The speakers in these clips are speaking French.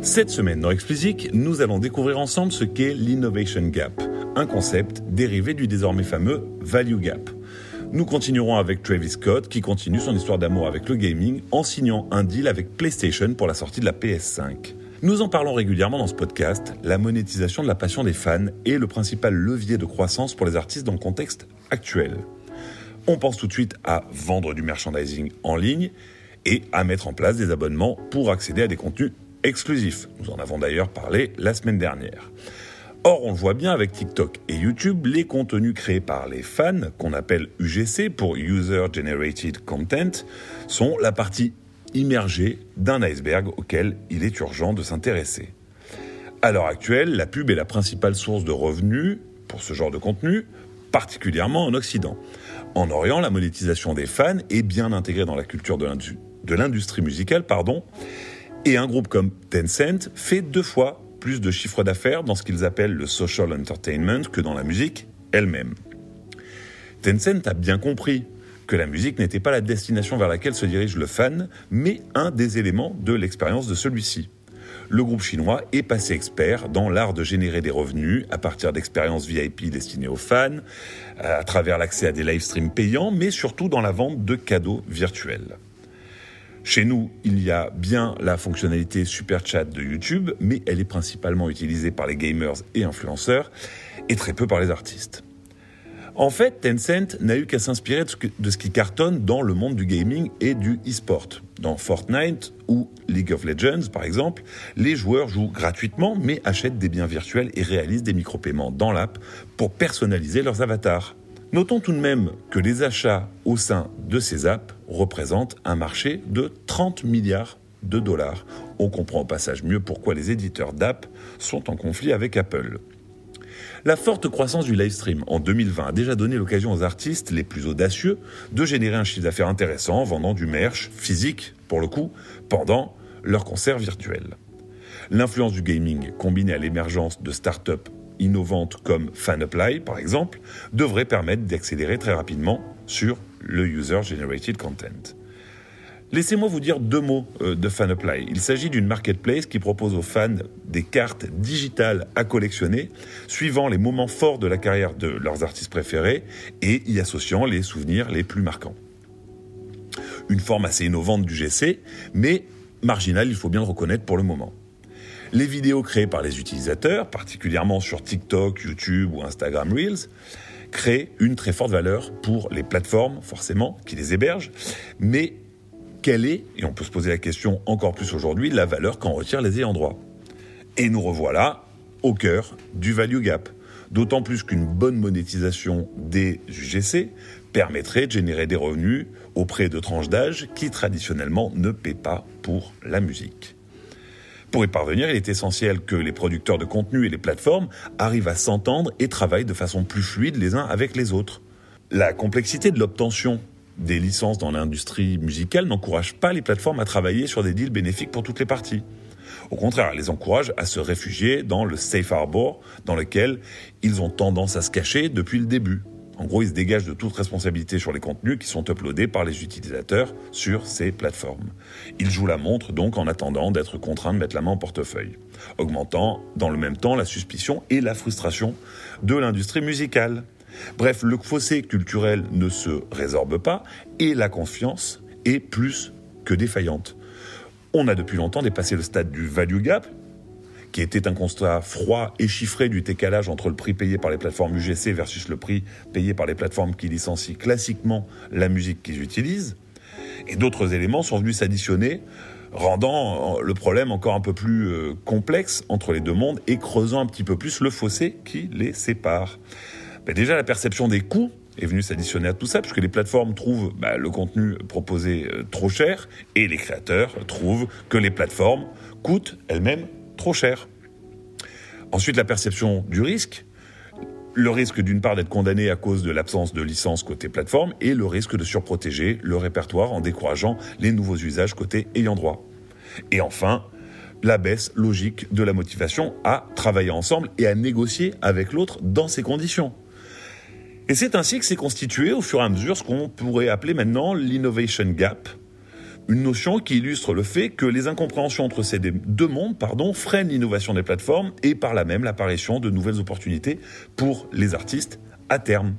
Cette semaine dans Explicit, nous allons découvrir ensemble ce qu'est l'Innovation Gap, un concept dérivé du désormais fameux Value Gap. Nous continuerons avec Travis Scott qui continue son histoire d'amour avec le gaming en signant un deal avec PlayStation pour la sortie de la PS5. Nous en parlons régulièrement dans ce podcast, la monétisation de la passion des fans est le principal levier de croissance pour les artistes dans le contexte actuel. On pense tout de suite à vendre du merchandising en ligne et à mettre en place des abonnements pour accéder à des contenus exclusifs. Nous en avons d'ailleurs parlé la semaine dernière. Or, on le voit bien avec TikTok et YouTube, les contenus créés par les fans, qu'on appelle UGC pour User Generated Content, sont la partie immergée d'un iceberg auquel il est urgent de s'intéresser. À l'heure actuelle, la pub est la principale source de revenus pour ce genre de contenu, particulièrement en Occident. En Orient, la monétisation des fans est bien intégrée dans la culture de l'industrie musicale, pardon, et un groupe comme Tencent fait deux fois plus de chiffre d'affaires dans ce qu'ils appellent le social entertainment que dans la musique elle-même. Tencent a bien compris que la musique n'était pas la destination vers laquelle se dirige le fan, mais un des éléments de l'expérience de celui-ci. Le groupe chinois est passé expert dans l'art de générer des revenus à partir d'expériences VIP destinées aux fans, à travers l'accès à des live streams payants, mais surtout dans la vente de cadeaux virtuels. Chez nous, il y a bien la fonctionnalité Super Chat de YouTube, mais elle est principalement utilisée par les gamers et influenceurs, et très peu par les artistes. En fait, Tencent n'a eu qu'à s'inspirer de ce qui cartonne dans le monde du gaming et du e-sport. Dans Fortnite ou League of Legends, par exemple, les joueurs jouent gratuitement mais achètent des biens virtuels et réalisent des micro-paiements dans l'app pour personnaliser leurs avatars. Notons tout de même que les achats au sein de ces apps représentent un marché de 30 milliards de dollars. On comprend au passage mieux pourquoi les éditeurs d'apps sont en conflit avec Apple. La forte croissance du live stream en 2020 a déjà donné l'occasion aux artistes les plus audacieux de générer un chiffre d'affaires intéressant en vendant du merch physique, pour le coup, pendant leurs concerts virtuels. L'influence du gaming, combinée à l'émergence de start-up innovantes comme FanApply, par exemple, devraient permettre d'accélérer très rapidement sur le User Generated Content. Laissez-moi vous dire deux mots euh, de FanApply. Il s'agit d'une marketplace qui propose aux fans des cartes digitales à collectionner, suivant les moments forts de la carrière de leurs artistes préférés et y associant les souvenirs les plus marquants. Une forme assez innovante du GC, mais marginale, il faut bien le reconnaître pour le moment. Les vidéos créées par les utilisateurs, particulièrement sur TikTok, YouTube ou Instagram Reels, créent une très forte valeur pour les plateformes, forcément, qui les hébergent, mais quelle est, et on peut se poser la question encore plus aujourd'hui, la valeur qu'en retirent les ayants droit? Et nous revoilà au cœur du value gap. D'autant plus qu'une bonne monétisation des UGC permettrait de générer des revenus auprès de tranches d'âge qui traditionnellement ne paient pas pour la musique. Pour y parvenir, il est essentiel que les producteurs de contenu et les plateformes arrivent à s'entendre et travaillent de façon plus fluide les uns avec les autres. La complexité de l'obtention des licences dans l'industrie musicale n'encourage pas les plateformes à travailler sur des deals bénéfiques pour toutes les parties. Au contraire, elle les encourage à se réfugier dans le safe harbor dans lequel ils ont tendance à se cacher depuis le début. En gros, ils se dégagent de toute responsabilité sur les contenus qui sont uploadés par les utilisateurs sur ces plateformes. Ils jouent la montre donc en attendant d'être contraints de mettre la main au portefeuille, augmentant dans le même temps la suspicion et la frustration de l'industrie musicale. Bref, le fossé culturel ne se résorbe pas et la confiance est plus que défaillante. On a depuis longtemps dépassé le stade du value gap, qui était un constat froid et chiffré du décalage entre le prix payé par les plateformes UGC versus le prix payé par les plateformes qui licencient classiquement la musique qu'ils utilisent. Et d'autres éléments sont venus s'additionner, rendant le problème encore un peu plus euh, complexe entre les deux mondes et creusant un petit peu plus le fossé qui les sépare. Ben déjà, la perception des coûts est venue s'additionner à tout ça, puisque les plateformes trouvent bah, le contenu proposé euh, trop cher, et les créateurs trouvent que les plateformes coûtent elles-mêmes trop cher. Ensuite, la perception du risque. Le risque d'une part d'être condamné à cause de l'absence de licence côté plateforme et le risque de surprotéger le répertoire en décourageant les nouveaux usages côté ayant droit. Et enfin, la baisse logique de la motivation à travailler ensemble et à négocier avec l'autre dans ces conditions. Et c'est ainsi que s'est constitué au fur et à mesure ce qu'on pourrait appeler maintenant l'innovation gap, Une notion qui illustre le fait que les incompréhensions entre ces deux mondes pardon, freinent l'innovation des plateformes et par là même l'apparition de nouvelles opportunités pour les artistes à terme.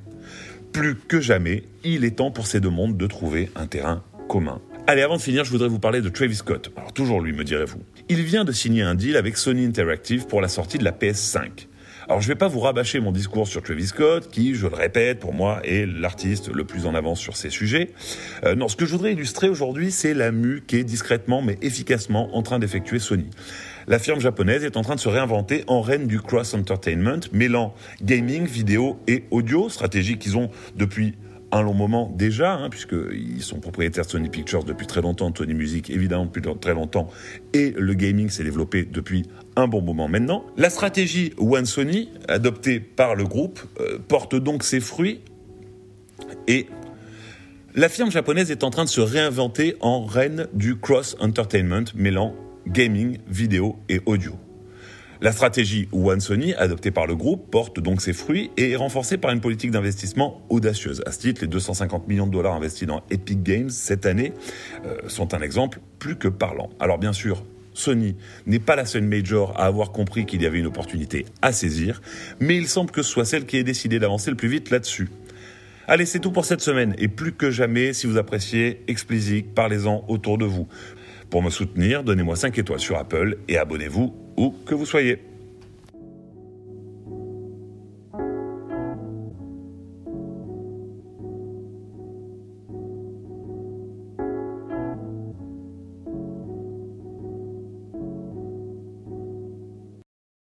Plus que jamais, il est temps pour ces deux mondes de trouver un terrain commun. Allez, avant de finir, je voudrais vous parler de Travis Scott. Alors toujours lui, me direz-vous. Il vient de signer un deal avec Sony Interactive pour la sortie de la PS5. Alors je vais pas vous rabâcher mon discours sur Travis Scott, qui, je le répète, pour moi est l'artiste le plus en avance sur ces sujets. Euh, non, ce que je voudrais illustrer aujourd'hui, c'est la mue qui est discrètement mais efficacement en train d'effectuer Sony. La firme japonaise est en train de se réinventer en reine du cross entertainment, mêlant gaming, vidéo et audio, stratégie qu'ils ont depuis un long moment déjà, hein, puisqu'ils sont propriétaires de Sony Pictures depuis très longtemps, Sony Music évidemment depuis très longtemps, et le gaming s'est développé depuis un bon moment maintenant. La stratégie One Sony, adoptée par le groupe, euh, porte donc ses fruits, et la firme japonaise est en train de se réinventer en reine du cross-entertainment, mêlant gaming, vidéo et audio. La stratégie One Sony, adoptée par le groupe, porte donc ses fruits et est renforcée par une politique d'investissement audacieuse. À ce titre, les 250 millions de dollars investis dans Epic Games cette année euh, sont un exemple plus que parlant. Alors bien sûr, Sony n'est pas la seule major à avoir compris qu'il y avait une opportunité à saisir, mais il semble que ce soit celle qui ait décidé d'avancer le plus vite là-dessus. Allez, c'est tout pour cette semaine, et plus que jamais, si vous appréciez Explicit, parlez-en autour de vous. Pour me soutenir, donnez-moi 5 étoiles sur Apple et abonnez-vous où que vous soyez.